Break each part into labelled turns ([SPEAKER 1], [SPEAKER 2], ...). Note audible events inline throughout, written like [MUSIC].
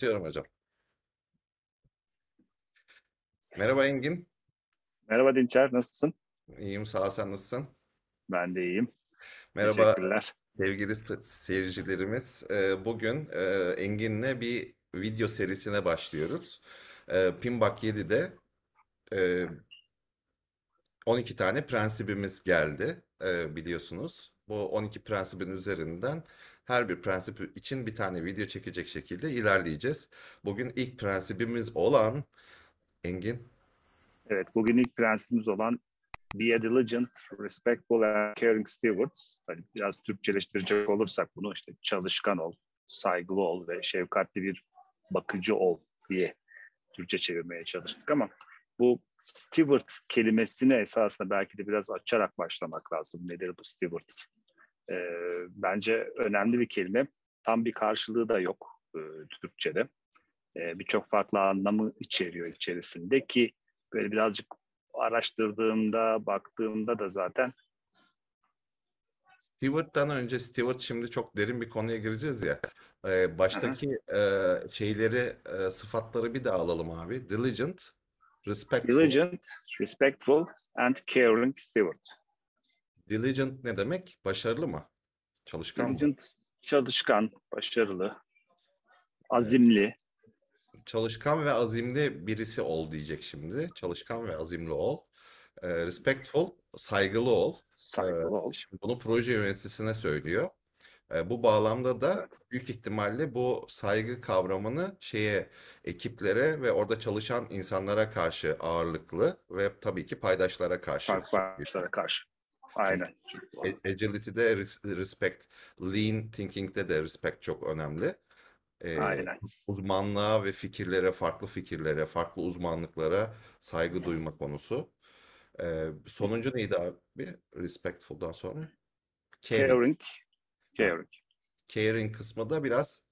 [SPEAKER 1] Diyorum hocam. Merhaba Engin.
[SPEAKER 2] Merhaba Dinçer, nasılsın?
[SPEAKER 1] İyiyim sağ ol sen nasılsın?
[SPEAKER 2] Ben de iyiyim.
[SPEAKER 1] Merhaba
[SPEAKER 2] Teşekkürler.
[SPEAKER 1] sevgili se- seyircilerimiz. Ee, Bugün e, Engin'le bir video serisine başlıyoruz. Ee, Pinbak 7'de e, 12 tane prensibimiz geldi biliyorsunuz. Bu 12 prensibin üzerinden her bir prensip için bir tane video çekecek şekilde ilerleyeceğiz. Bugün ilk prensibimiz olan Engin.
[SPEAKER 2] Evet, bugün ilk prensibimiz olan Be diligent, respectful and caring steward. Hani biraz Türkçeleştirecek olursak bunu işte çalışkan ol, saygılı ol ve şefkatli bir bakıcı ol diye Türkçe çevirmeye çalıştık ama bu steward kelimesine esasında belki de biraz açarak başlamak lazım. Nedir bu steward? Ee, bence önemli bir kelime. Tam bir karşılığı da yok e, Türkçe'de. E, Birçok farklı anlamı içeriyor içerisinde ki böyle birazcık araştırdığımda, baktığımda da zaten
[SPEAKER 1] Steward'dan önce Steward şimdi çok derin bir konuya gireceğiz ya. Ee, baştaki e, şeyleri, e, sıfatları bir daha alalım abi. Diligent, respectful.
[SPEAKER 2] diligent, respectful and caring steward.
[SPEAKER 1] Diligent ne demek? Başarılı mı? Çalışkan mı?
[SPEAKER 2] Diligent, çalışkan, başarılı, azimli,
[SPEAKER 1] Çalışkan ve azimli birisi ol diyecek şimdi. Çalışkan ve azimli ol. Ee, respectful, saygılı ol.
[SPEAKER 2] saygılı
[SPEAKER 1] Ee,
[SPEAKER 2] ol.
[SPEAKER 1] şimdi bunu proje yöneticisine söylüyor. Ee, bu bağlamda da
[SPEAKER 2] Evet.
[SPEAKER 1] büyük ihtimalle bu saygı kavramını şeye, ekiplere ve orada çalışan insanlara karşı ağırlıklı ve tabii ki paydaşlara karşı
[SPEAKER 2] başlara karşı. Aynen.
[SPEAKER 1] E- Agility'de res- respect, lean thinking'de de respect çok önemli. Ee,
[SPEAKER 2] Aynen.
[SPEAKER 1] uzmanlığa ve fikirlere, farklı fikirlere, farklı uzmanlıklara saygı duyma konusu. Ee, sonuncu neydi abi? Respectful'dan sonra? Caring.
[SPEAKER 2] Caring, caring,
[SPEAKER 1] Caring kısmı da biraz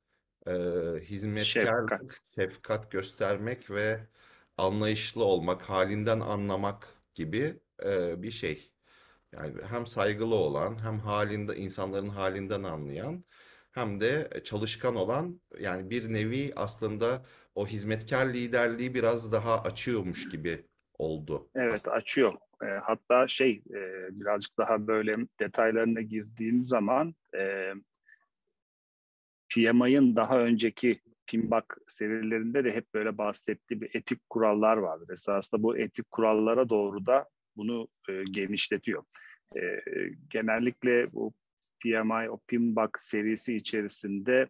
[SPEAKER 1] e, hizmetkarlık,
[SPEAKER 2] şefkat.
[SPEAKER 1] şefkat göstermek ve anlayışlı olmak, halinden anlamak gibi e, bir şey. Yani hem saygılı olan, hem halinde insanların halinden anlayan, hem de çalışkan olan, yani bir nevi aslında o hizmetkar liderliği biraz daha açıyormuş gibi oldu.
[SPEAKER 2] Evet açıyor. E, hatta şey e, birazcık daha böyle detaylarına girdiğim zaman e, PMI'ın daha önceki Pinbak serilerinde de hep böyle bahsettiği bir etik kurallar vardır. Esasında bu etik kurallara doğru da bunu e, genişletiyor. E, genellikle bu PMI, o Pinbak serisi içerisinde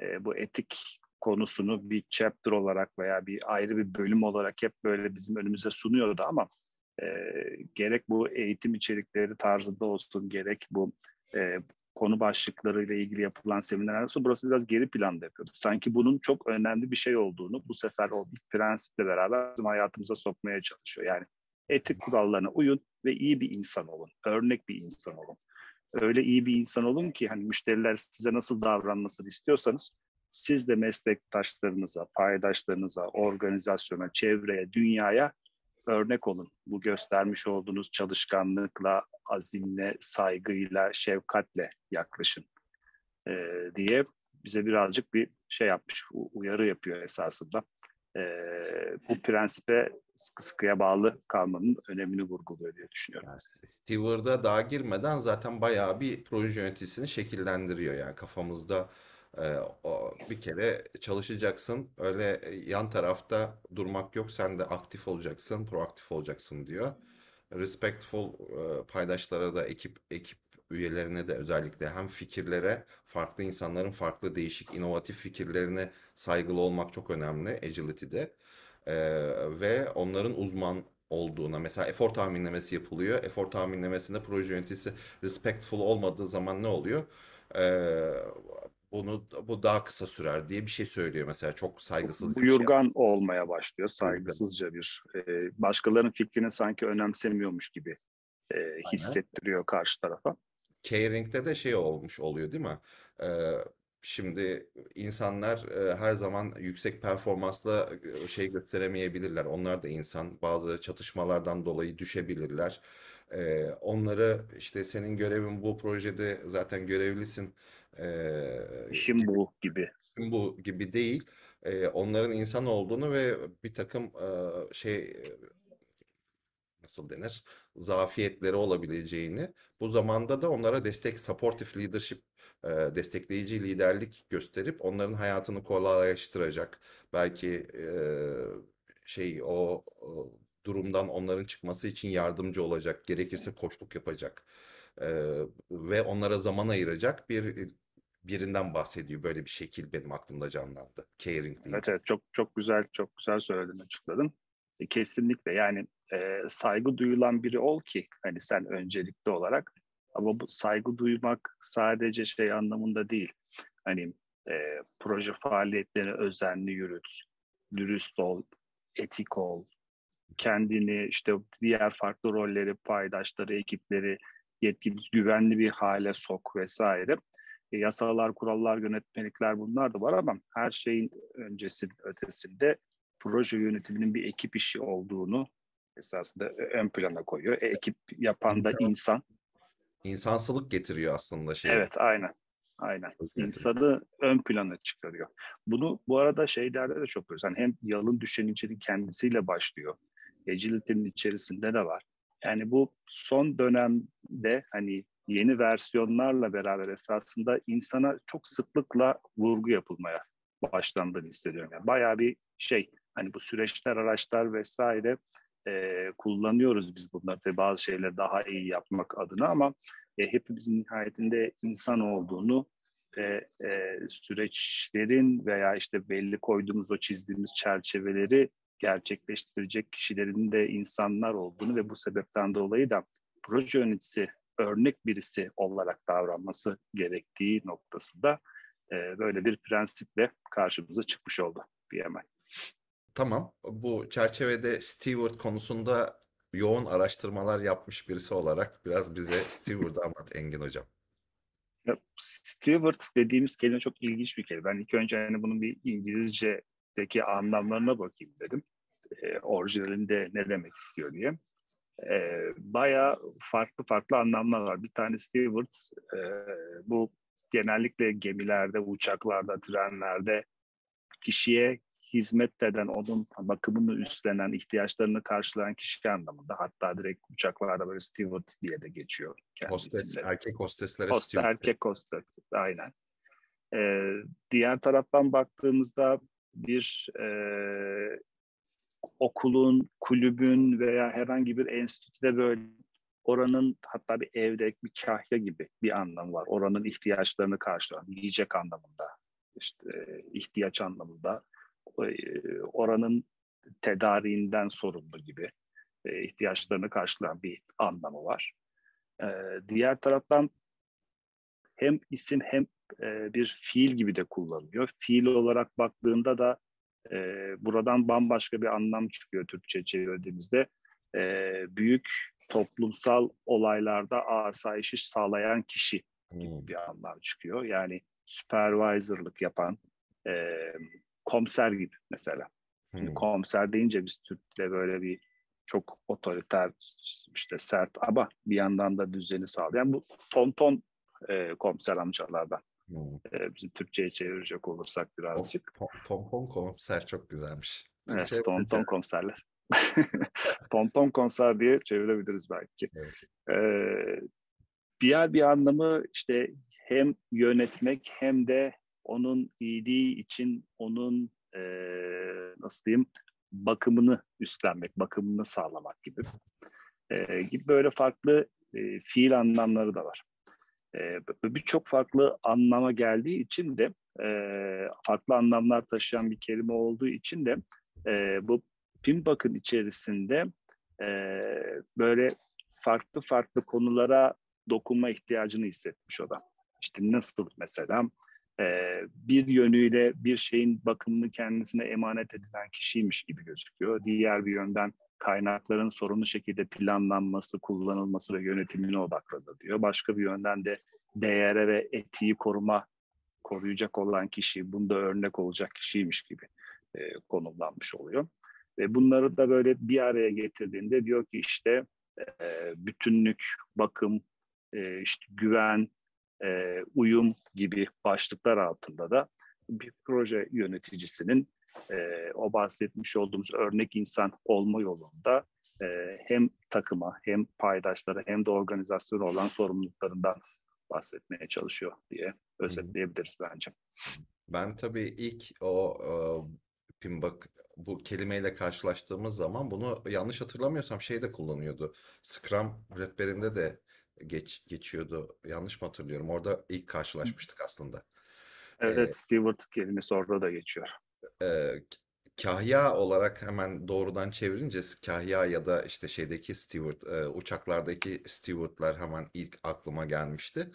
[SPEAKER 2] e, bu etik konusunu bir chapter olarak veya bir ayrı bir bölüm olarak hep böyle bizim önümüze sunuyordu ama e, gerek bu eğitim içerikleri tarzında olsun, gerek bu e, konu başlıklarıyla ilgili yapılan seminerler olsun burası biraz geri planda yapıyordu. Sanki bunun çok önemli bir şey olduğunu bu sefer o ilk prensiple beraber bizim hayatımıza sokmaya çalışıyor. Yani etik kurallarına uyun ve iyi bir insan olun, örnek bir insan olun. Öyle iyi bir insan olun ki hani müşteriler size nasıl davranmasını istiyorsanız siz de meslektaşlarınıza, paydaşlarınıza, organizasyona, çevreye, dünyaya örnek olun. Bu göstermiş olduğunuz çalışkanlıkla, azimle, saygıyla, şefkatle yaklaşın ee, diye bize birazcık bir şey yapmış, uyarı yapıyor esasında. Ee, bu prensibe sıkı sıkıya bağlı kalmanın önemini vurguluyor diye düşünüyorum.
[SPEAKER 1] Steward'a daha girmeden zaten bayağı bir proje yöneticisini şekillendiriyor. Yani kafamızda bir kere çalışacaksın. Öyle yan tarafta durmak yok. Sen de aktif olacaksın, proaktif olacaksın diyor. Respectful paydaşlara da ekip ekip üyelerine de özellikle hem fikirlere, farklı insanların farklı değişik inovatif fikirlerine saygılı olmak çok önemli Agility'de. E, ve onların uzman olduğuna mesela efor tahminlemesi yapılıyor. Efor tahminlemesinde proje yöneticisi respectful olmadığı zaman ne oluyor? Ee, bunu bu daha kısa sürer diye bir şey söylüyor mesela çok saygısız şey.
[SPEAKER 2] Buyurgan olmaya başlıyor, saygısızca bir. e, başkalarının fikrini sanki önemsemiyormuş gibi e, hissettiriyor karşı tarafa.
[SPEAKER 1] Caring'de de şey olmuş oluyor değil mi? Ee, şimdi insanlar e, her zaman yüksek performansla e, şey gösteremeyebilirler. Onlar da insan. Bazı çatışmalardan dolayı düşebilirler. E, onları işte senin görevin bu projede zaten görevlisin. E,
[SPEAKER 2] İşim bu gibi.
[SPEAKER 1] bu gibi değil. E, onların insan olduğunu ve bir takım e, şey nasıl denir zafiyetleri olabileceğini bu zamanda da onlara destek supportive leadership e, destekleyici liderlik gösterip onların hayatını kolaylaştıracak belki e, şey o, o durumdan onların çıkması için yardımcı olacak gerekirse koçluk yapacak e, ve onlara zaman ayıracak bir birinden bahsediyor böyle bir şekil benim aklımda canlandı caring deyince.
[SPEAKER 2] Evet evet çok çok güzel çok güzel söyledin açıkladın. E, kesinlikle yani e, saygı duyulan biri ol ki hani sen öncelikli olarak ama bu saygı duymak sadece şey anlamında değil. Hani e, proje faaliyetlerini özenli yürüt, dürüst ol, etik ol, kendini işte diğer farklı rolleri, paydaşları, ekipleri yetkili, güvenli bir hale sok vesaire. E, yasalar, kurallar, yönetmelikler bunlar da var ama her şeyin öncesinde, ötesinde proje yönetiminin bir ekip işi olduğunu esasında ön plana koyuyor. E, ekip yapan da insan.
[SPEAKER 1] İnsansılık getiriyor aslında şey.
[SPEAKER 2] Evet, aynen. Aynen. İnsanı ön plana çıkarıyor. Bunu bu arada şeylerde de çok görüyoruz. Yani hem yalın düşenicilik kendisiyle başlıyor. Agility'nin içerisinde de var. Yani bu son dönemde hani yeni versiyonlarla beraber esasında insana çok sıklıkla vurgu yapılmaya başlandığını hissediyorum. Yani bayağı bir şey hani bu süreçler, araçlar vesaire e, kullanıyoruz biz bunları tabii bazı şeyleri daha iyi yapmak adına ama e, hepimizin nihayetinde insan olduğunu e, e, süreçlerin veya işte belli koyduğumuz o çizdiğimiz çerçeveleri gerçekleştirecek kişilerin de insanlar olduğunu ve bu sebepten dolayı da proje yöneticisi örnek birisi olarak davranması gerektiği noktasında e, böyle bir prensiple karşımıza çıkmış oldu diyemem.
[SPEAKER 1] Tamam. Bu çerçevede Stewart konusunda yoğun araştırmalar yapmış birisi olarak biraz bize Steward'ı [LAUGHS] anlat Engin Hocam.
[SPEAKER 2] Stewart dediğimiz kelime çok ilginç bir kelime. Ben ilk önce hani bunun bir İngilizce'deki anlamlarına bakayım dedim. E, orijinalinde ne demek istiyor diye. E, bayağı farklı farklı anlamlar var. Bir tane Steward e, bu genellikle gemilerde, uçaklarda, trenlerde kişiye hizmet eden, onun bakımını üstlenen, ihtiyaçlarını karşılayan kişi anlamında. Hatta direkt uçaklarda böyle steward diye de geçiyor.
[SPEAKER 1] Hostes, erkek hosteslere
[SPEAKER 2] Host, steward. Erkek hostes, aynen. Ee, diğer taraftan baktığımızda bir e, okulun, kulübün veya herhangi bir enstitüde böyle oranın hatta bir evde bir kahya gibi bir anlam var. Oranın ihtiyaçlarını karşılayan, yiyecek anlamında, işte ihtiyaç anlamında e, oranın tedariğinden sorumlu gibi e, ihtiyaçlarını karşılayan bir anlamı var. E, diğer taraftan hem isim hem bir fiil gibi de kullanılıyor. Fiil olarak baktığında da buradan bambaşka bir anlam çıkıyor Türkçe çevirdiğimizde. büyük toplumsal olaylarda asayişi sağlayan kişi gibi hmm. bir anlam çıkıyor. Yani supervisorlık yapan, komiser gibi mesela. Hmm. Komiser deyince biz Türk'te böyle bir çok otoriter, işte sert ama bir yandan da düzeni sağlayan bu tonton e, komiser amcalardan. Hmm. E, bizim Türkçe'ye çevirecek olursak birazcık.
[SPEAKER 1] Tonton komiser çok güzelmiş.
[SPEAKER 2] Evet, tonton komiserler. [LAUGHS] tonton komiser diye çevirebiliriz belki. Evet. Ee, diğer bir anlamı işte hem yönetmek hem de onun iyiliği için onun e, nasıl diyeyim bakımını üstlenmek, bakımını sağlamak gibi e, gibi böyle farklı e, fiil anlamları da var. E, Birçok farklı anlama geldiği için de e, farklı anlamlar taşıyan bir kelime olduğu için de e, bu Pimbak'ın içerisinde e, böyle farklı farklı konulara dokunma ihtiyacını hissetmiş o da. İşte nasıl mesela ee, bir yönüyle bir şeyin bakımını kendisine emanet edilen kişiymiş gibi gözüküyor. Diğer bir yönden kaynakların sorunlu şekilde planlanması, kullanılması ve yönetimine odaklanıyor diyor. Başka bir yönden de değere ve etiği koruma, koruyacak olan kişi, bunda örnek olacak kişiymiş gibi e, konumlanmış oluyor. Ve bunları da böyle bir araya getirdiğinde diyor ki işte e, bütünlük, bakım, e, işte güven, e, uyum gibi başlıklar altında da bir proje yöneticisinin e, o bahsetmiş olduğumuz örnek insan olma yolunda e, hem takıma hem paydaşlara hem de organizasyona olan sorumluluklarından bahsetmeye çalışıyor diye özetleyebiliriz bence.
[SPEAKER 1] Ben tabii ilk o e, Pimbak bu kelimeyle karşılaştığımız zaman bunu yanlış hatırlamıyorsam şey de kullanıyordu. Scrum rehberinde de geç, geçiyordu. Yanlış mı hatırlıyorum? Orada ilk karşılaşmıştık aslında.
[SPEAKER 2] Evet, evet Stewart kelimesi orada da geçiyor.
[SPEAKER 1] E, kahya olarak hemen doğrudan çevirince kahya ya da işte şeydeki steward, e, uçaklardaki stewardlar hemen ilk aklıma gelmişti.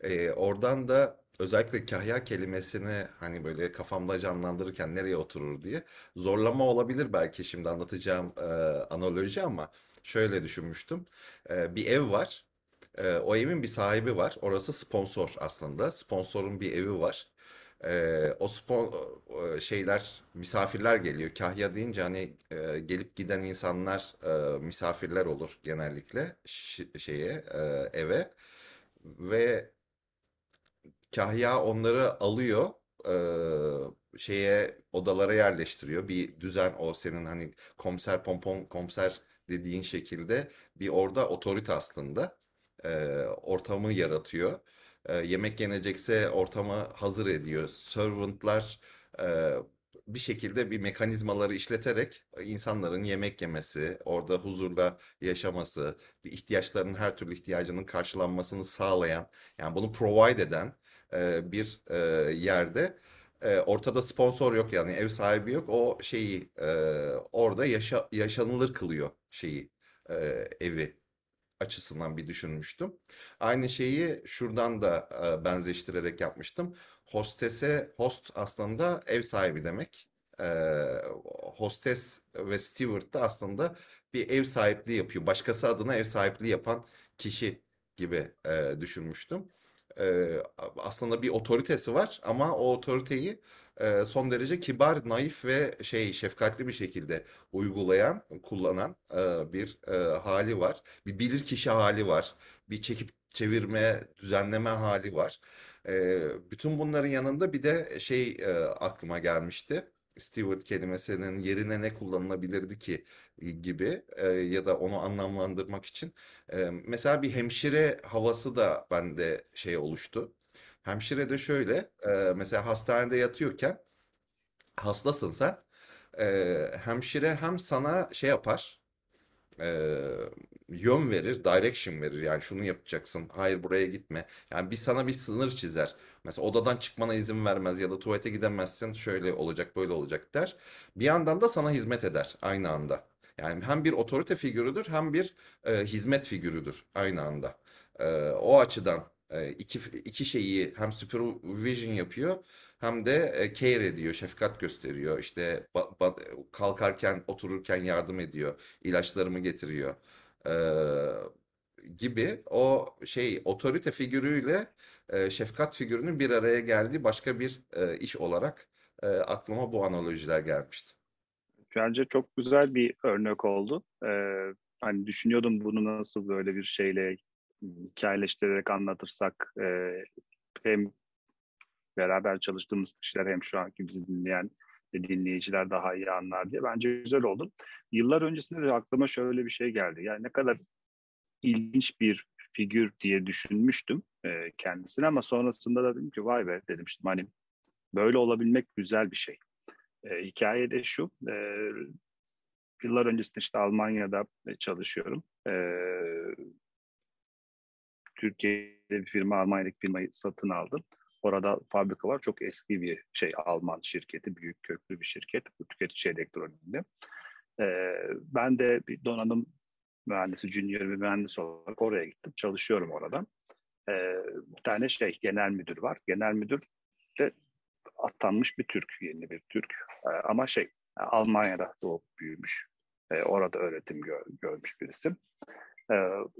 [SPEAKER 1] E, oradan da özellikle kahya kelimesini hani böyle kafamda canlandırırken nereye oturur diye zorlama olabilir belki şimdi anlatacağım e, analoji ama şöyle düşünmüştüm. E, bir ev var. E, o evin bir sahibi var. Orası sponsor aslında. Sponsorun bir evi var. Ee, o spor şeyler misafirler geliyor. Kahya deyince hani e, gelip giden insanlar e, misafirler olur genellikle şeye e, eve ve Kahya onları alıyor e, şeye odalara yerleştiriyor. Bir düzen o senin hani komiser pompon komiser dediğin şekilde bir orada otorite aslında e, ortamı yaratıyor e, yemek yenecekse ortamı hazır ediyor. Servant'lar e, bir şekilde bir mekanizmaları işleterek insanların yemek yemesi, orada huzurla yaşaması, bir ihtiyaçlarının her türlü ihtiyacının karşılanmasını sağlayan, yani bunu provide eden e, bir e, yerde e, ortada sponsor yok yani ev sahibi yok. O şeyi e, orada yaşa, yaşanılır kılıyor şeyi e, evi açısından bir düşünmüştüm. Aynı şeyi şuradan da e, benzeştirerek yapmıştım. Hostese, host aslında ev sahibi demek. E, hostes ve steward da aslında bir ev sahipliği yapıyor. Başkası adına ev sahipliği yapan kişi gibi e, düşünmüştüm. E, aslında bir otoritesi var ama o otoriteyi e, son derece kibar, naif ve şey şefkatli bir şekilde uygulayan, kullanan e, bir e, hali var. Bir bilirkişi hali var. Bir çekip çevirme, düzenleme hali var. Bütün bunların yanında bir de şey aklıma gelmişti. Steward kelimesinin yerine ne kullanılabilirdi ki gibi ya da onu anlamlandırmak için. Mesela bir hemşire havası da bende şey oluştu. Hemşire de şöyle, e, mesela hastanede yatıyorken hastasın sen. E, hemşire hem sana şey yapar, e, yön verir, direction verir. Yani şunu yapacaksın, hayır buraya gitme. Yani bir sana bir sınır çizer. Mesela odadan çıkmana izin vermez ya da tuvalete gidemezsin, şöyle olacak, böyle olacak der. Bir yandan da sana hizmet eder aynı anda. Yani hem bir otorite figürüdür hem bir e, hizmet figürüdür aynı anda. E, o açıdan e, iki, iki şeyi hem supervision yapıyor hem de e, care ediyor, şefkat gösteriyor. İşte ba- ba- kalkarken, otururken yardım ediyor, ilaçlarımı getiriyor e, gibi o şey otorite figürüyle e, şefkat figürünün bir araya geldiği başka bir e, iş olarak e, aklıma bu analojiler gelmişti.
[SPEAKER 2] Bence çok güzel bir örnek oldu. Ee, hani düşünüyordum bunu nasıl böyle bir şeyle hikayeleştirerek anlatırsak e, hem beraber çalıştığımız kişiler hem şu anki bizi dinleyen dinleyiciler daha iyi anlar diye bence güzel oldu. Yıllar öncesinde de aklıma şöyle bir şey geldi. Yani ne kadar ilginç bir figür diye düşünmüştüm e, kendisini ama sonrasında da dedim ki vay be demiştim hani böyle olabilmek güzel bir şey. E, hikaye de şu, e, yıllar öncesinde işte Almanya'da çalışıyorum. E, Türkiye'de bir firma Almanya'daki firmayı satın aldı. Orada fabrika var. Çok eski bir şey Alman şirketi, büyük köklü bir şirket. Bu tüketici elektroniğinde. Ee, ben de bir donanım mühendisi, junior bir mühendis olarak oraya gittim. Çalışıyorum orada. Ee, bir tane şey, genel müdür var. Genel müdür de atanmış bir Türk, yeni bir Türk. Ee, ama şey, Almanya'da doğup büyümüş. Ee, orada öğretim gör, görmüş birisi. Ee,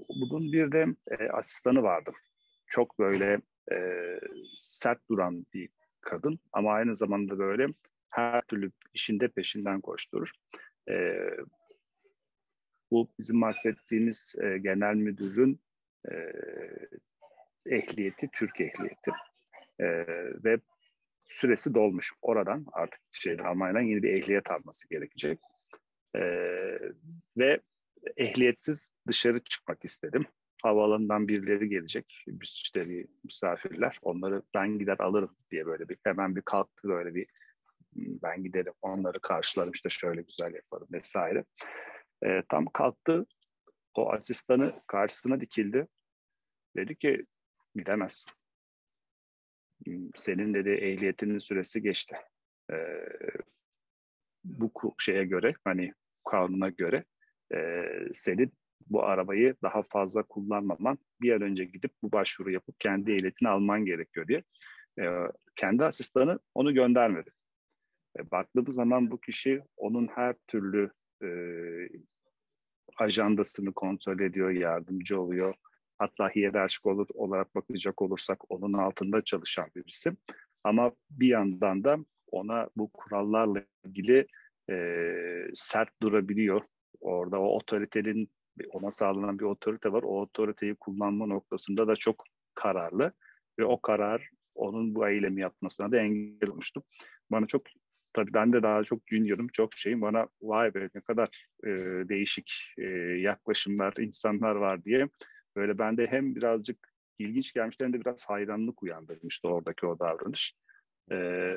[SPEAKER 2] bunun bir de e, asistanı vardı. Çok böyle e, sert duran bir kadın ama aynı zamanda böyle her türlü işinde peşinden koşturur. E, bu bizim bahsettiğimiz e, genel müdürün e, ehliyeti Türk ehliyeti e, ve süresi dolmuş. Oradan artık şeyden Almanya'dan yeni bir ehliyet alması gerekecek. E, ve ehliyetsiz dışarı çıkmak istedim. Havaalanından birileri gelecek. bir misafirler. Onları ben gider alırım diye böyle bir hemen bir kalktı böyle bir ben giderim onları karşılarım işte şöyle güzel yaparım vesaire. E, tam kalktı o asistanı karşısına dikildi. Dedi ki gidemezsin. Senin dedi ehliyetinin süresi geçti. E, bu şeye göre hani kanuna göre e, senin bu arabayı daha fazla kullanmaman bir an önce gidip bu başvuru yapıp kendi ehliyetini alman gerekiyor diye. E, kendi asistanı onu göndermedi. E, baktığımız zaman bu kişi onun her türlü e, ajandasını kontrol ediyor, yardımcı oluyor. Hatta hiyerarşik olarak bakacak olursak onun altında çalışan birisi. Ama bir yandan da ona bu kurallarla ilgili e, sert durabiliyor. Orada o otoritenin ona sağlanan bir otorite var. O otoriteyi kullanma noktasında da çok kararlı ve o karar onun bu eylemi yapmasına da engel olmuştu. Bana çok tabii ben de daha çok junior'ım, çok şeyim. Bana vay be ne kadar e, değişik e, yaklaşımlar, insanlar var diye böyle bende hem birazcık ilginç gelmişti hem de biraz hayranlık uyandırmıştı oradaki o davranış. E,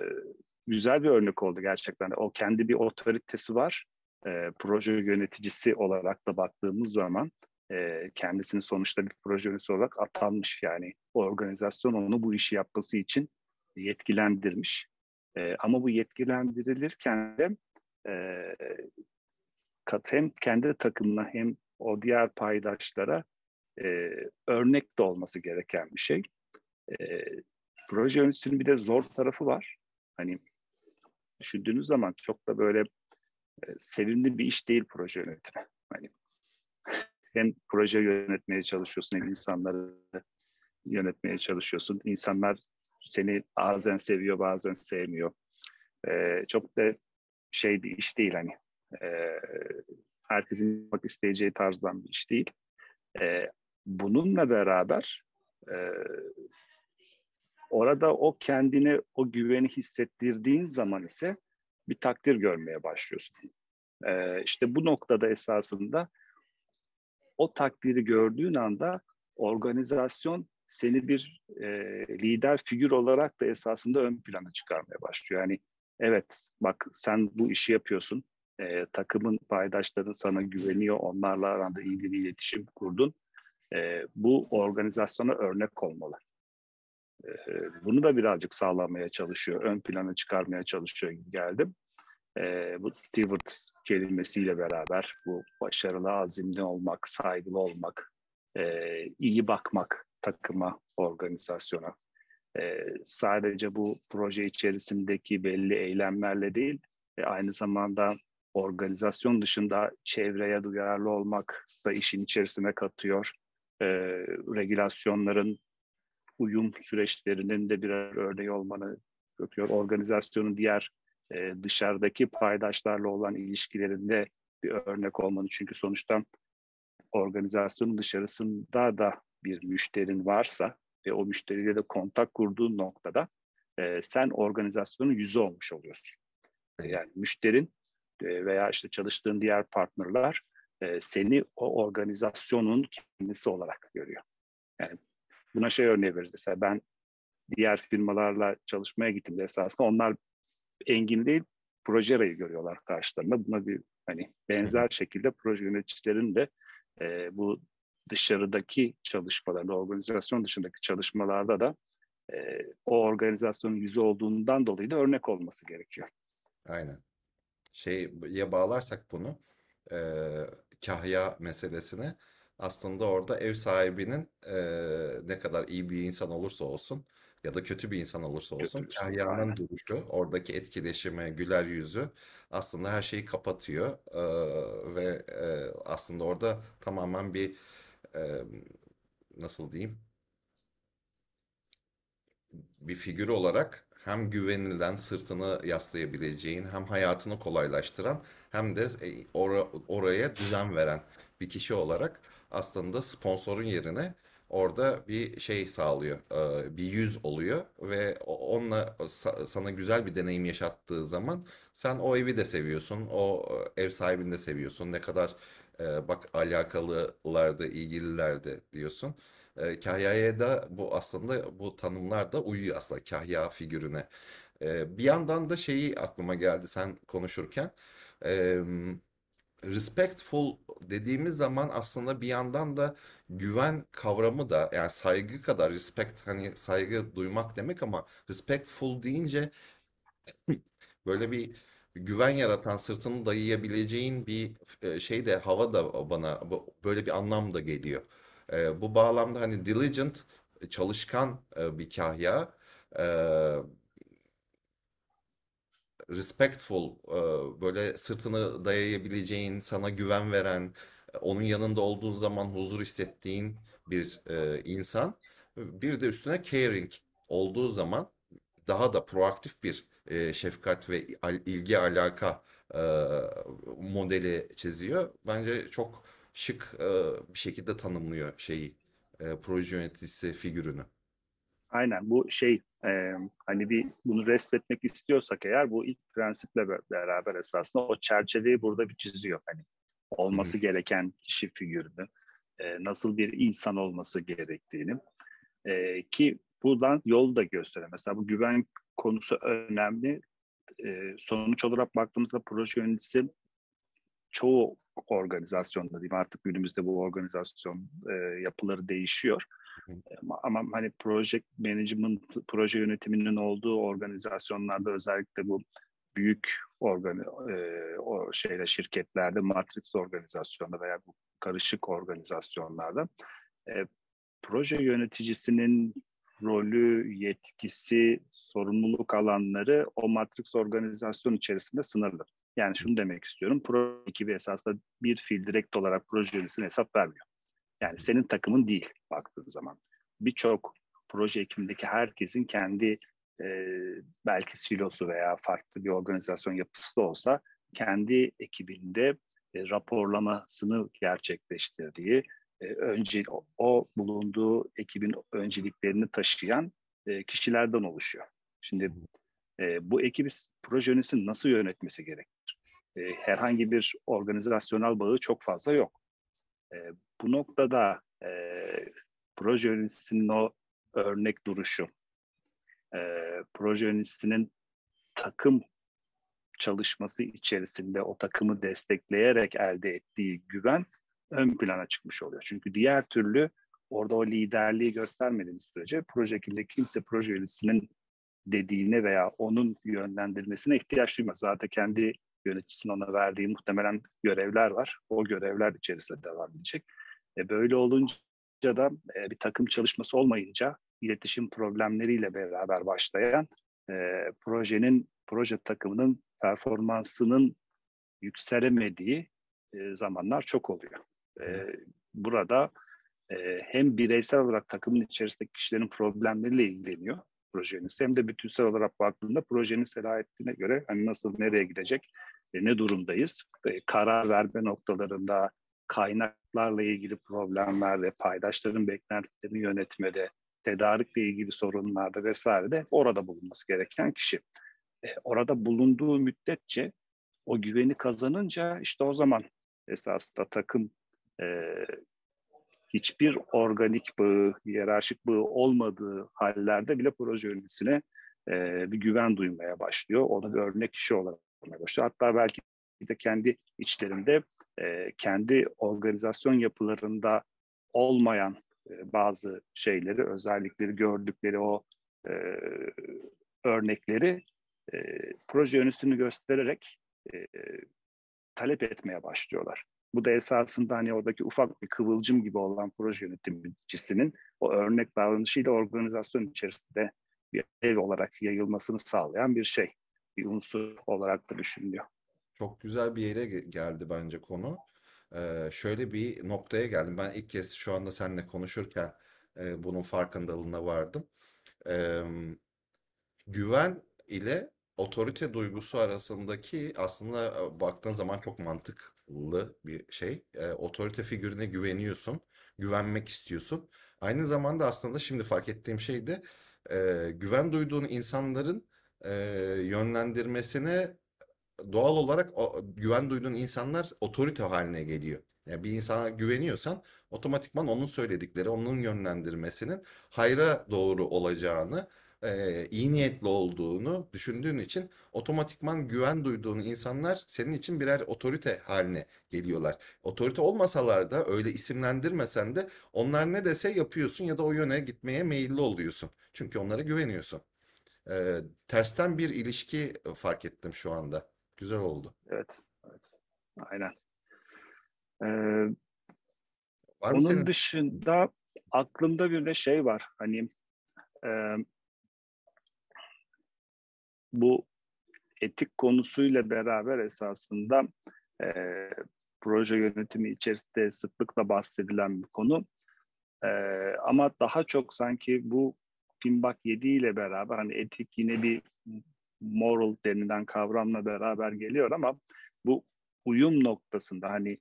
[SPEAKER 2] güzel bir örnek oldu gerçekten. O kendi bir otoritesi var. E, proje yöneticisi olarak da baktığımız zaman e, kendisini sonuçta bir proje yöneticisi olarak atanmış yani organizasyon onu bu işi yapması için yetkilendirmiş. E, ama bu yetkilendirilirken de e, hem kendi takımına hem o diğer paydaşlara e, örnek de olması gereken bir şey. E, proje yöneticisinin bir de zor tarafı var. Hani düşündüğünüz zaman çok da böyle sevimli bir iş değil proje yönetimi. Hani [LAUGHS] hem proje yönetmeye çalışıyorsun hem insanları yönetmeye çalışıyorsun. İnsanlar seni bazen seviyor bazen sevmiyor. E, çok da şey bir iş değil hani. E, herkesin yapmak isteyeceği tarzdan bir iş değil. E, bununla beraber e, orada o kendine o güveni hissettirdiğin zaman ise bir takdir görmeye başlıyorsun. E, işte bu noktada esasında o takdiri gördüğün anda organizasyon seni bir e, lider figür olarak da esasında ön plana çıkarmaya başlıyor. Yani evet bak sen bu işi yapıyorsun. E, takımın paydaşların sana güveniyor. Onlarla aranda iyi bir iletişim kurdun. E, bu organizasyona örnek olmalı. Bunu da birazcık sağlamaya çalışıyor. Ön plana çıkarmaya çalışıyor gibi geldim. E, bu steward kelimesiyle beraber bu başarılı, azimli olmak, saygılı olmak, e, iyi bakmak takıma, organizasyona. E, sadece bu proje içerisindeki belli eylemlerle değil, e, aynı zamanda organizasyon dışında çevreye duyarlı olmak da işin içerisine katıyor. E, regülasyonların uyum süreçlerinin de birer örneği olmanı katıyor. Organizasyonun diğer e, dışarıdaki paydaşlarla olan ilişkilerinde bir örnek olmanı. Çünkü sonuçta organizasyonun dışarısında da bir müşterin varsa ve o müşteriyle de kontak kurduğun noktada e, sen organizasyonun yüzü olmuş oluyorsun. E, yani müşterin e, veya işte çalıştığın diğer partnerler e, seni o organizasyonun kendisi olarak görüyor. Yani buna şey örneği veririz. Mesela ben diğer firmalarla çalışmaya gittim esasında onlar Engin değil Projera'yı görüyorlar karşılarında. Buna bir hani benzer şekilde proje yöneticilerin de e, bu dışarıdaki çalışmalarda, organizasyon dışındaki çalışmalarda da e, o organizasyonun yüzü olduğundan dolayı da örnek olması gerekiyor.
[SPEAKER 1] Aynen. Şeye bağlarsak bunu e, kahya meselesine aslında orada ev sahibinin e, ne kadar iyi bir insan olursa olsun ya da kötü bir insan olursa olsun
[SPEAKER 2] Kötü.
[SPEAKER 1] kahyanın duruşu, oradaki etkileşimi, güler yüzü aslında her şeyi kapatıyor Ee, ve e, aslında orada tamamen bir e, nasıl diyeyim bir figür olarak hem güvenilen, sırtını yaslayabileceğin, hem hayatını kolaylaştıran hem de e, ora- oraya düzen veren bir kişi olarak aslında sponsorun yerine orada bir şey sağlıyor, e, bir yüz oluyor ve onunla sa- sana güzel bir deneyim yaşattığı zaman sen o evi de seviyorsun, o e, ev sahibini de seviyorsun. Ne kadar e, bak alakalılardı, ilgililerdi diyorsun. Kahya'ya da bu aslında bu tanımlar da uyuyor aslında Kahya figürüne. Bir yandan da şeyi aklıma geldi sen konuşurken. Respectful dediğimiz zaman aslında bir yandan da güven kavramı da yani saygı kadar respect hani saygı duymak demek ama respectful deyince [CLEARS THROAT] böyle bir güven yaratan sırtını dayayabileceğin bir e, şey de hava da bana böyle bir anlam da geliyor. E, bu bağlamda hani diligent çalışkan e, bir kahya respectful, e, böyle sırtını dayayabileceğin, sana güven veren, e, onun yanında olduğun zaman huzur hissettiğin bir e, insan. Bir de üstüne caring olduğu zaman daha da proaktif bir şefkat ve ilgi alaka modeli çiziyor. Bence çok şık bir şekilde tanımlıyor şeyi, e, proje yöneticisi figürünü.
[SPEAKER 2] Aynen bu şey e, hani bir bunu resmetmek istiyorsak eğer bu ilk prensiple be- beraber esasında o çerçeveyi burada bir çiziyor. Hani olması gereken kişi figürünü, e, nasıl bir insan olması gerektiğini e, ki buradan yolu da gösteriyor. Mesela bu güven konusu önemli. E, sonuç olarak baktığımızda proje yöneticisi çoğu organizasyonda diyeyim artık günümüzde bu organizasyon e, yapıları değişiyor.
[SPEAKER 1] hı,
[SPEAKER 2] Ama, ama hani proje management, proje yönetiminin olduğu organizasyonlarda özellikle bu büyük organ e, o şeyle şirketlerde, matrix organizasyonda veya bu karışık organizasyonlarda e, proje yöneticisinin rolü, yetkisi, sorumluluk alanları o matrix organizasyon içerisinde sınırlı. Yani şunu demek istiyorum. Proje ekibi esasında bir fiil direkt olarak proje yöneticisine hesap vermiyor. Yani senin takımın değil baktığın zaman. Birçok proje ekibindeki herkesin kendi e, belki silosu veya farklı bir organizasyon yapısı da olsa kendi ekibinde e, raporlamasını gerçekleştirdiği, e, önce o, o bulunduğu ekibin önceliklerini taşıyan e, kişilerden oluşuyor. Şimdi e, bu ekibi proje yöneticisinin nasıl yönetmesi gerekir? E, herhangi bir organizasyonel bağı çok fazla yok. E, bu noktada e, proje yöneticisinin o örnek duruşu, e, proje yöneticisinin takım çalışması içerisinde o takımı destekleyerek elde ettiği güven ön plana çıkmış oluyor. Çünkü diğer türlü orada o liderliği göstermediğimiz sürece proje ekibinde kimse proje yöneticisinin dediğine veya onun yönlendirmesine ihtiyaç duymaz. Zaten kendi yöneticisinin ona verdiği muhtemelen görevler var. O görevler içerisinde devam edecek. E böyle olunca da e, bir takım çalışması olmayınca iletişim problemleriyle beraber başlayan e, projenin, proje takımının performansının yükselemediği e, zamanlar çok oluyor. E, burada e, hem bireysel olarak takımın içerisindeki kişilerin problemleriyle ilgileniyor proje yöneticisi hem de bütünsel olarak baktığında projenin selahiyetine göre hani nasıl nereye gidecek, e, ne durumdayız, e, karar verme noktalarında kaynaklarla ilgili problemler ve paydaşların beklentilerini yönetmede, tedarikle ilgili sorunlarda vesaire de orada bulunması gereken kişi. E, orada bulunduğu müddetçe o güveni kazanınca işte o zaman esasında takım e, hiçbir organik bağı, hiyerarşik bağı olmadığı hallerde bile proje yöneticisine e, bir güven duymaya başlıyor. Onu bir örnek kişi olarak başlıyor. Hatta belki de kendi içlerinde e, kendi organizasyon yapılarında olmayan e, bazı şeyleri, özellikleri gördükleri o e, örnekleri e, proje yöneticisini göstererek e, talep etmeye başlıyorlar. Bu da esasında hani oradaki ufak bir kıvılcım gibi olan proje yöneticisinin o örnek davranışıyla organizasyon içerisinde bir ev olarak yayılmasını sağlayan bir şey. Bir unsur olarak da düşünülüyor.
[SPEAKER 1] Çok güzel bir yere ge- geldi bence konu. Ee, şöyle bir noktaya geldim. Ben ilk kez şu anda seninle konuşurken e, bunun farkındalığına vardım. Ee, güven ile otorite duygusu arasındaki aslında e, baktığın zaman çok mantık bir şey. E, otorite figürüne güveniyorsun, güvenmek istiyorsun. Aynı zamanda aslında şimdi fark ettiğim şey de e, güven duyduğun insanların e, yönlendirmesine doğal olarak o, güven duyduğun insanlar otorite haline geliyor. Yani bir insana güveniyorsan otomatikman onun söyledikleri, onun yönlendirmesinin hayra doğru olacağını, e, iyi niyetli olduğunu düşündüğün için otomatikman güven duyduğun insanlar senin için birer otorite haline geliyorlar. Otorite olmasalar da öyle isimlendirmesen de onlar ne dese yapıyorsun ya da o yöne gitmeye meyilli oluyorsun. Çünkü onlara güveniyorsun. E, tersten bir ilişki fark ettim şu anda. Güzel oldu.
[SPEAKER 2] Evet, evet. Aynen. Ee,
[SPEAKER 1] Var mı
[SPEAKER 2] onun
[SPEAKER 1] senin?
[SPEAKER 2] dışında aklımda bir de şey var. Hani e, bu etik konusuyla beraber esasında e, proje yönetimi içerisinde sıklıkla bahsedilen bir konu. E, ama daha çok sanki bu Pinbak 7 ile beraber hani etik yine bir moral denilen kavramla beraber geliyor ama bu uyum noktasında hani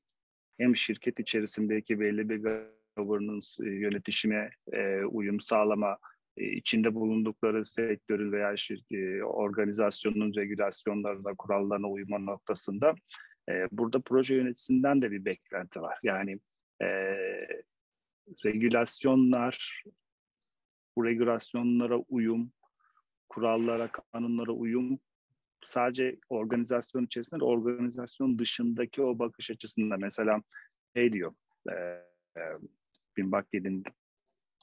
[SPEAKER 2] hem şirket içerisindeki belli bir governance e, yönetişime e, uyum sağlama, içinde bulundukları sektörün veya şirket, organizasyonun regülasyonlarına, kurallarına uyma noktasında burada proje yöneticisinden de bir beklenti var. Yani e, regülasyonlar, bu regülasyonlara uyum, kurallara, kanunlara uyum sadece organizasyon içerisinde de organizasyon dışındaki o bakış açısında mesela şey diyor e, e, Bin Bakked'in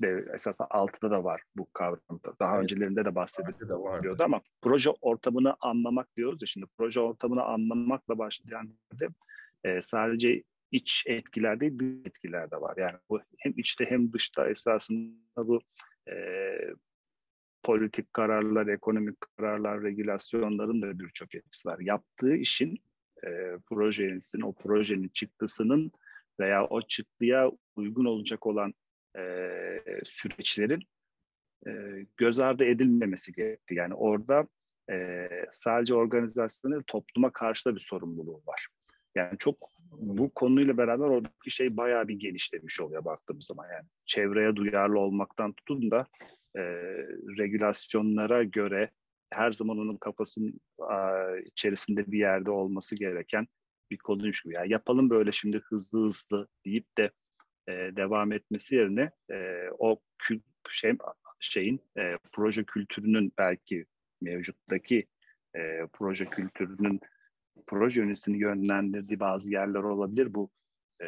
[SPEAKER 2] de esasında altıda da var bu kavramda. Daha evet. öncelerinde de bahsediliyordu ama proje ortamını anlamak diyoruz ya şimdi proje ortamını anlamakla başlayan de e, sadece iç etkiler değil dış etkiler de var. Yani bu hem içte hem dışta esasında bu e, politik kararlar, ekonomik kararlar, regülasyonların da birçok etkisi var. Yaptığı işin e, projenin, o projenin çıktısının veya o çıktıya uygun olacak olan e, süreçlerin e, göz ardı edilmemesi gerekti. Yani orada e, sadece organizasyonun topluma karşı da bir sorumluluğu var. Yani çok bu konuyla beraber oradaki şey bayağı bir genişlemiş oluyor baktığımız zaman yani çevreye duyarlı olmaktan tutun da e, regülasyonlara göre her zaman onun kafasının a, içerisinde bir yerde olması gereken bir konuymuş gibi. Yani yapalım böyle şimdi hızlı hızlı deyip de e, devam etmesi yerine e, o kül, şey, şeyin e, proje kültürünün belki mevcuttaki e, proje kültürünün proje yöneticisini yönlendirdiği bazı yerler olabilir. Bu e,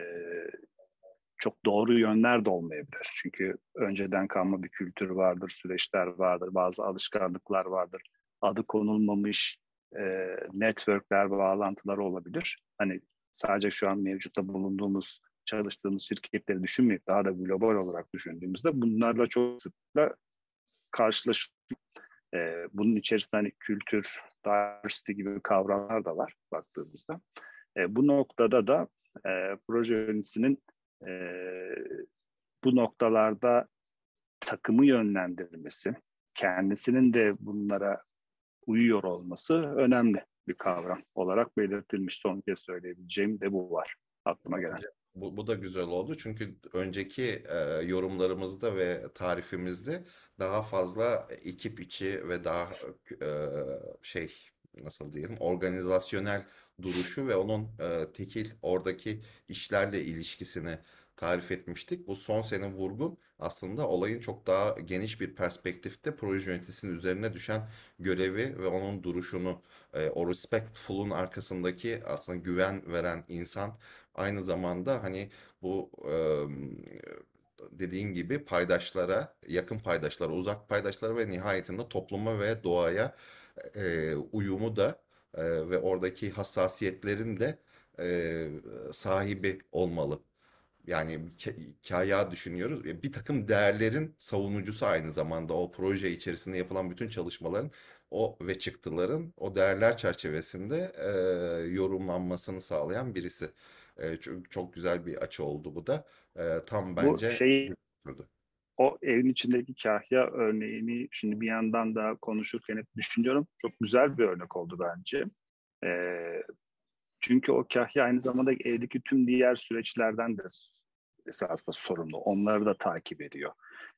[SPEAKER 2] çok doğru yönler de olmayabilir. Çünkü önceden kalma bir kültür vardır, süreçler vardır, bazı alışkanlıklar vardır. Adı konulmamış e, networkler, bağlantılar olabilir. Hani sadece şu an mevcutta bulunduğumuz, çalıştığımız şirketleri düşünmeyip daha da global olarak düşündüğümüzde bunlarla çok sıklıkla karşılaşıyoruz. E, bunun içerisinde hani kültür, diversity gibi kavramlar da var baktığımızda. E, bu noktada da e, proje yöneticisinin e, bu noktalarda takımı yönlendirmesi, kendisinin de bunlara uyuyor olması önemli bir kavram olarak belirtilmiş. Son kez söyleyebileceğim de bu var aklıma gelen.
[SPEAKER 1] Bu, bu da güzel oldu çünkü önceki e, yorumlarımızda ve tarifimizde daha fazla ekip içi ve daha e, şey nasıl diyelim organizasyonel duruşu ve onun e, tekil oradaki işlerle ilişkisini tarif etmiştik. Bu son senin vurgun aslında olayın çok daha geniş bir perspektifte proje yöneticisinin üzerine düşen görevi ve onun duruşunu, e, o respectful'un arkasındaki aslında güven veren insan aynı zamanda hani bu e, dediğin gibi paydaşlara, yakın paydaşlara, uzak paydaşlara ve nihayetinde topluma ve doğaya e, uyumu da e, ve oradaki hassasiyetlerin de e, sahibi olmalı. Yani kaya düşünüyoruz. E, bir takım değerlerin savunucusu aynı zamanda o proje içerisinde yapılan bütün çalışmaların o ve çıktıların o değerler çerçevesinde e, yorumlanmasını sağlayan birisi. E, çok, çok güzel bir açı oldu bu da. E, tam bence
[SPEAKER 2] bu şey o evin içindeki kahya örneğini şimdi bir yandan da konuşurken hep düşünüyorum. Çok güzel bir örnek oldu bence. Ee, Çünkü o kahya aynı zamanda evdeki tüm diğer süreçlerden de esasında sorumlu. Onları da takip ediyor.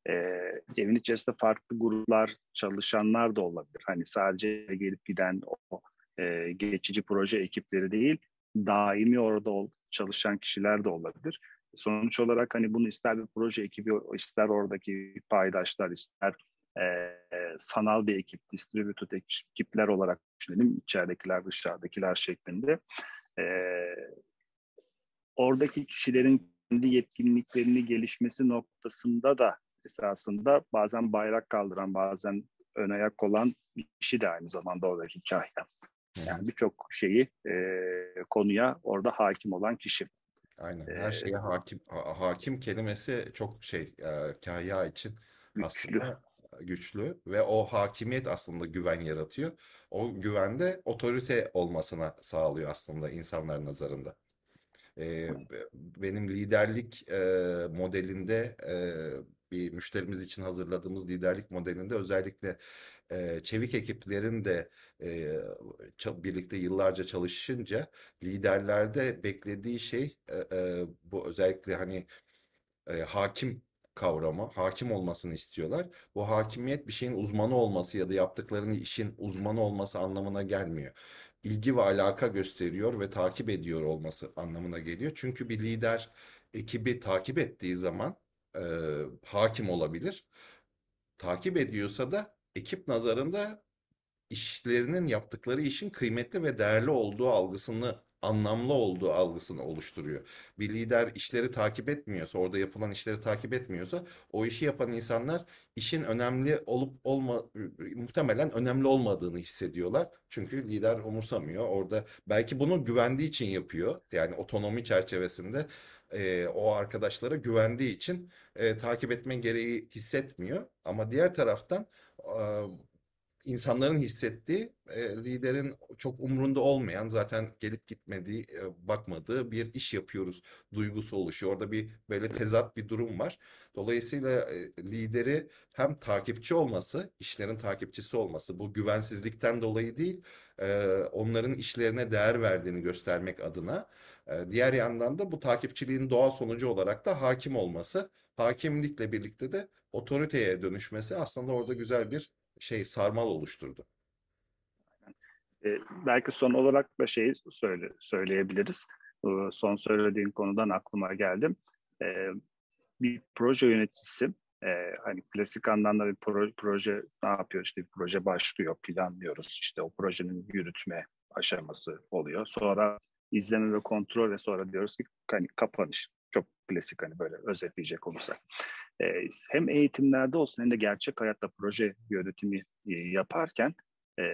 [SPEAKER 2] Ee, evin içerisinde farklı gruplar, çalışanlar da olabilir. Hani sadece gelip giden o e, geçici proje ekipleri değil, daimi orada ol, çalışan kişiler de olabilir. Sonuç olarak hani bunu ister bir proje ekibi, ister oradaki paydaşlar, ister e, sanal bir ekip, distributed ekipler olarak düşünelim. içeridekiler, dışarıdakiler şeklinde. E, oradaki kişilerin kendi yetkinliklerini gelişmesi noktasında da esasında bazen bayrak kaldıran, bazen ön ayak olan kişi de aynı zamanda oradaki kahya. Yani birçok şeyi e, konuya orada hakim olan kişi.
[SPEAKER 1] Aynen. Her şeye hakim hakim kelimesi çok şey e, kahya için
[SPEAKER 2] güçlü.
[SPEAKER 1] aslında güçlü ve o hakimiyet aslında güven yaratıyor. O güvende otorite olmasına sağlıyor aslında insanların nazarında. Ee, benim liderlik e, modelinde e, bir müşterimiz için hazırladığımız liderlik modelinde özellikle e, çevik ekiplerin de e, birlikte yıllarca çalışınca liderlerde beklediği şey e, e, bu özellikle hani e, hakim kavramı, hakim olmasını istiyorlar. Bu hakimiyet bir şeyin uzmanı olması ya da yaptıklarını işin uzmanı olması anlamına gelmiyor. İlgi ve alaka gösteriyor ve takip ediyor olması anlamına geliyor. Çünkü bir lider ekibi takip ettiği zaman e, hakim olabilir. Takip ediyorsa da ekip nazarında işlerinin yaptıkları işin kıymetli ve değerli olduğu algısını anlamlı olduğu algısını oluşturuyor. Bir lider işleri takip etmiyorsa, orada yapılan işleri takip etmiyorsa, o işi yapan insanlar işin önemli olup olma muhtemelen önemli olmadığını hissediyorlar. Çünkü lider umursamıyor. Orada belki bunu güvendiği için yapıyor. Yani otonomi çerçevesinde e, o arkadaşlara güvendiği için e, takip etme gereği hissetmiyor. Ama diğer taraftan e, insanların hissettiği e, liderin çok umrunda olmayan zaten gelip gitmediği e, bakmadığı bir iş yapıyoruz duygusu oluşuyor. Orada bir böyle tezat bir durum var. Dolayısıyla e, lideri hem takipçi olması, işlerin takipçisi olması bu güvensizlikten dolayı değil, e, onların işlerine değer verdiğini göstermek adına. Diğer yandan da bu takipçiliğin doğal sonucu olarak da hakim olması, hakimlikle birlikte de otoriteye dönüşmesi aslında orada güzel bir şey sarmal oluşturdu.
[SPEAKER 2] Belki son olarak da şey söyle, söyleyebiliriz. Son söylediğin konudan aklıma geldim. Bir proje yöneticisi hani klasik anlamda bir proje ne yapıyor işte bir proje başlıyor planlıyoruz işte o projenin yürütme aşaması oluyor sonra izleme ve kontrol ve sonra diyoruz ki hani kapanış çok klasik hani böyle özetleyecek olursak e, hem eğitimlerde olsun hem de gerçek hayatta proje yönetimi e, yaparken e,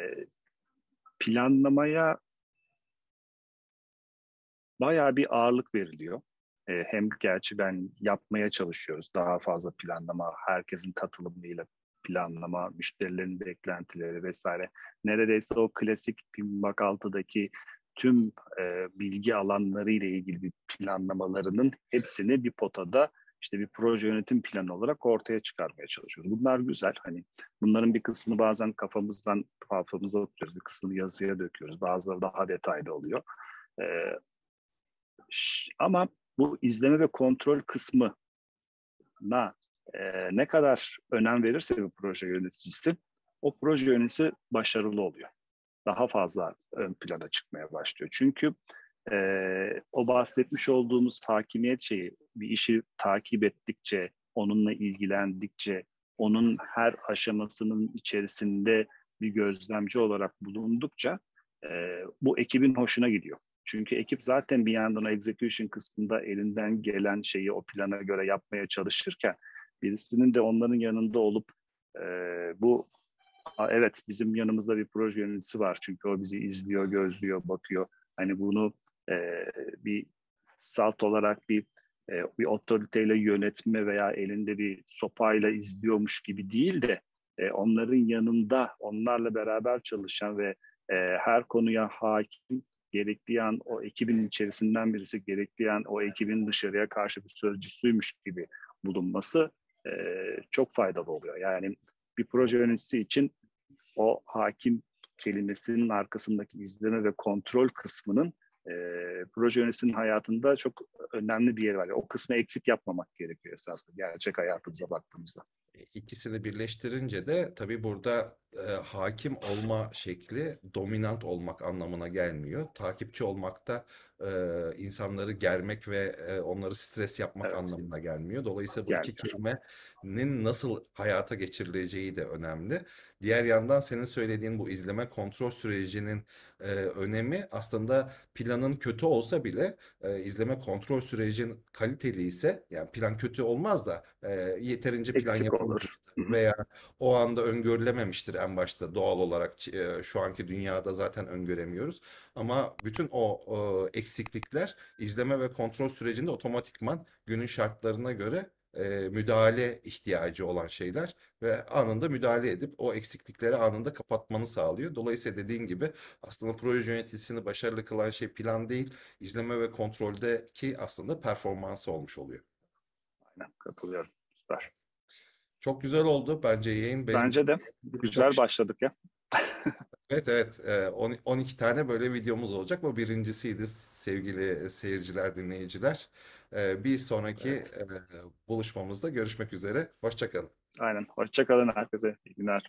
[SPEAKER 2] planlamaya bayağı bir ağırlık veriliyor. E, hem gerçi ben yapmaya çalışıyoruz daha fazla planlama, herkesin katılımıyla planlama, müşterilerin beklentileri vesaire. Neredeyse o klasik PIMBAK 6'daki tüm e, bilgi alanları ile ilgili bir planlamalarının hepsini bir potada işte bir proje yönetim planı olarak ortaya çıkarmaya çalışıyoruz. Bunlar güzel. Hani bunların bir kısmını bazen kafamızdan kafamızda tutuyoruz, bir kısmını yazıya döküyoruz. Bazıları daha detaylı oluyor. Ee, ama bu izleme ve kontrol kısmına e, ne kadar önem verirse bir proje yöneticisi, o proje yöneticisi başarılı oluyor. Daha fazla ön plana çıkmaya başlıyor. Çünkü e, o bahsetmiş olduğumuz hakimiyet şeyi bir işi takip ettikçe, onunla ilgilendikçe, onun her aşamasının içerisinde bir gözlemci olarak bulundukça e, bu ekibin hoşuna gidiyor. Çünkü ekip zaten bir yandan o execution kısmında elinden gelen şeyi o plana göre yapmaya çalışırken birisinin de onların yanında olup e, bu evet bizim yanımızda bir proje yöneticisi var çünkü o bizi izliyor, gözlüyor, bakıyor. Hani bunu e, bir salt olarak bir e, bir otoriteyle yönetme veya elinde bir sopayla izliyormuş gibi değil de e, onların yanında onlarla beraber çalışan ve e, her konuya hakim gerektiği o ekibin içerisinden birisi gerektiği o ekibin dışarıya karşı bir sözcüsüymüş gibi bulunması e, çok faydalı oluyor. Yani bir proje yöneticisi için o hakim kelimesinin arkasındaki izleme ve kontrol kısmının e, proje yöneticisinin hayatında çok önemli bir yeri var. O kısmı eksik yapmamak gerekiyor esasında gerçek hayatımıza baktığımızda.
[SPEAKER 1] İkisini birleştirince de tabii burada e, hakim olma şekli dominant olmak anlamına gelmiyor. Takipçi olmak da e, insanları germek ve e, onları stres yapmak
[SPEAKER 2] Evet,
[SPEAKER 1] anlamına gelmiyor. Dolayısıyla bu iki kelimenin nasıl hayata geçirileceği de önemli. Diğer yandan senin söylediğin bu izleme kontrol sürecinin e, önemi aslında planın kötü olsa bile e, izleme kontrol sürecin kaliteli ise yani plan kötü olmaz da e, yeterince plan
[SPEAKER 2] Eksik olur.
[SPEAKER 1] veya o anda öngörülememiştir en başta doğal olarak e, şu anki dünyada zaten öngöremiyoruz. Ama bütün o, o eksiklikler izleme ve kontrol sürecinde otomatikman günün şartlarına göre e, müdahale ihtiyacı olan şeyler ve anında müdahale edip o eksiklikleri anında kapatmanı sağlıyor. Dolayısıyla dediğin gibi aslında proje yöneticisini başarılı kılan şey plan değil, izleme ve kontroldeki aslında performansı olmuş oluyor.
[SPEAKER 2] Aynen katılıyorum. Süper.
[SPEAKER 1] Çok güzel oldu bence yayın. Benim
[SPEAKER 2] Bence de güzel
[SPEAKER 1] çok
[SPEAKER 2] başladık ya. [LAUGHS]
[SPEAKER 1] Evet evet Ee, on- 12 tane böyle videomuz olacak. Bu birincisiydi sevgili seyirciler, dinleyiciler. Ee, Bir sonraki
[SPEAKER 2] Evet.
[SPEAKER 1] e, buluşmamızda görüşmek üzere. Hoşça kalın.
[SPEAKER 2] Aynen. Hoşçakalın herkese. İyi günler.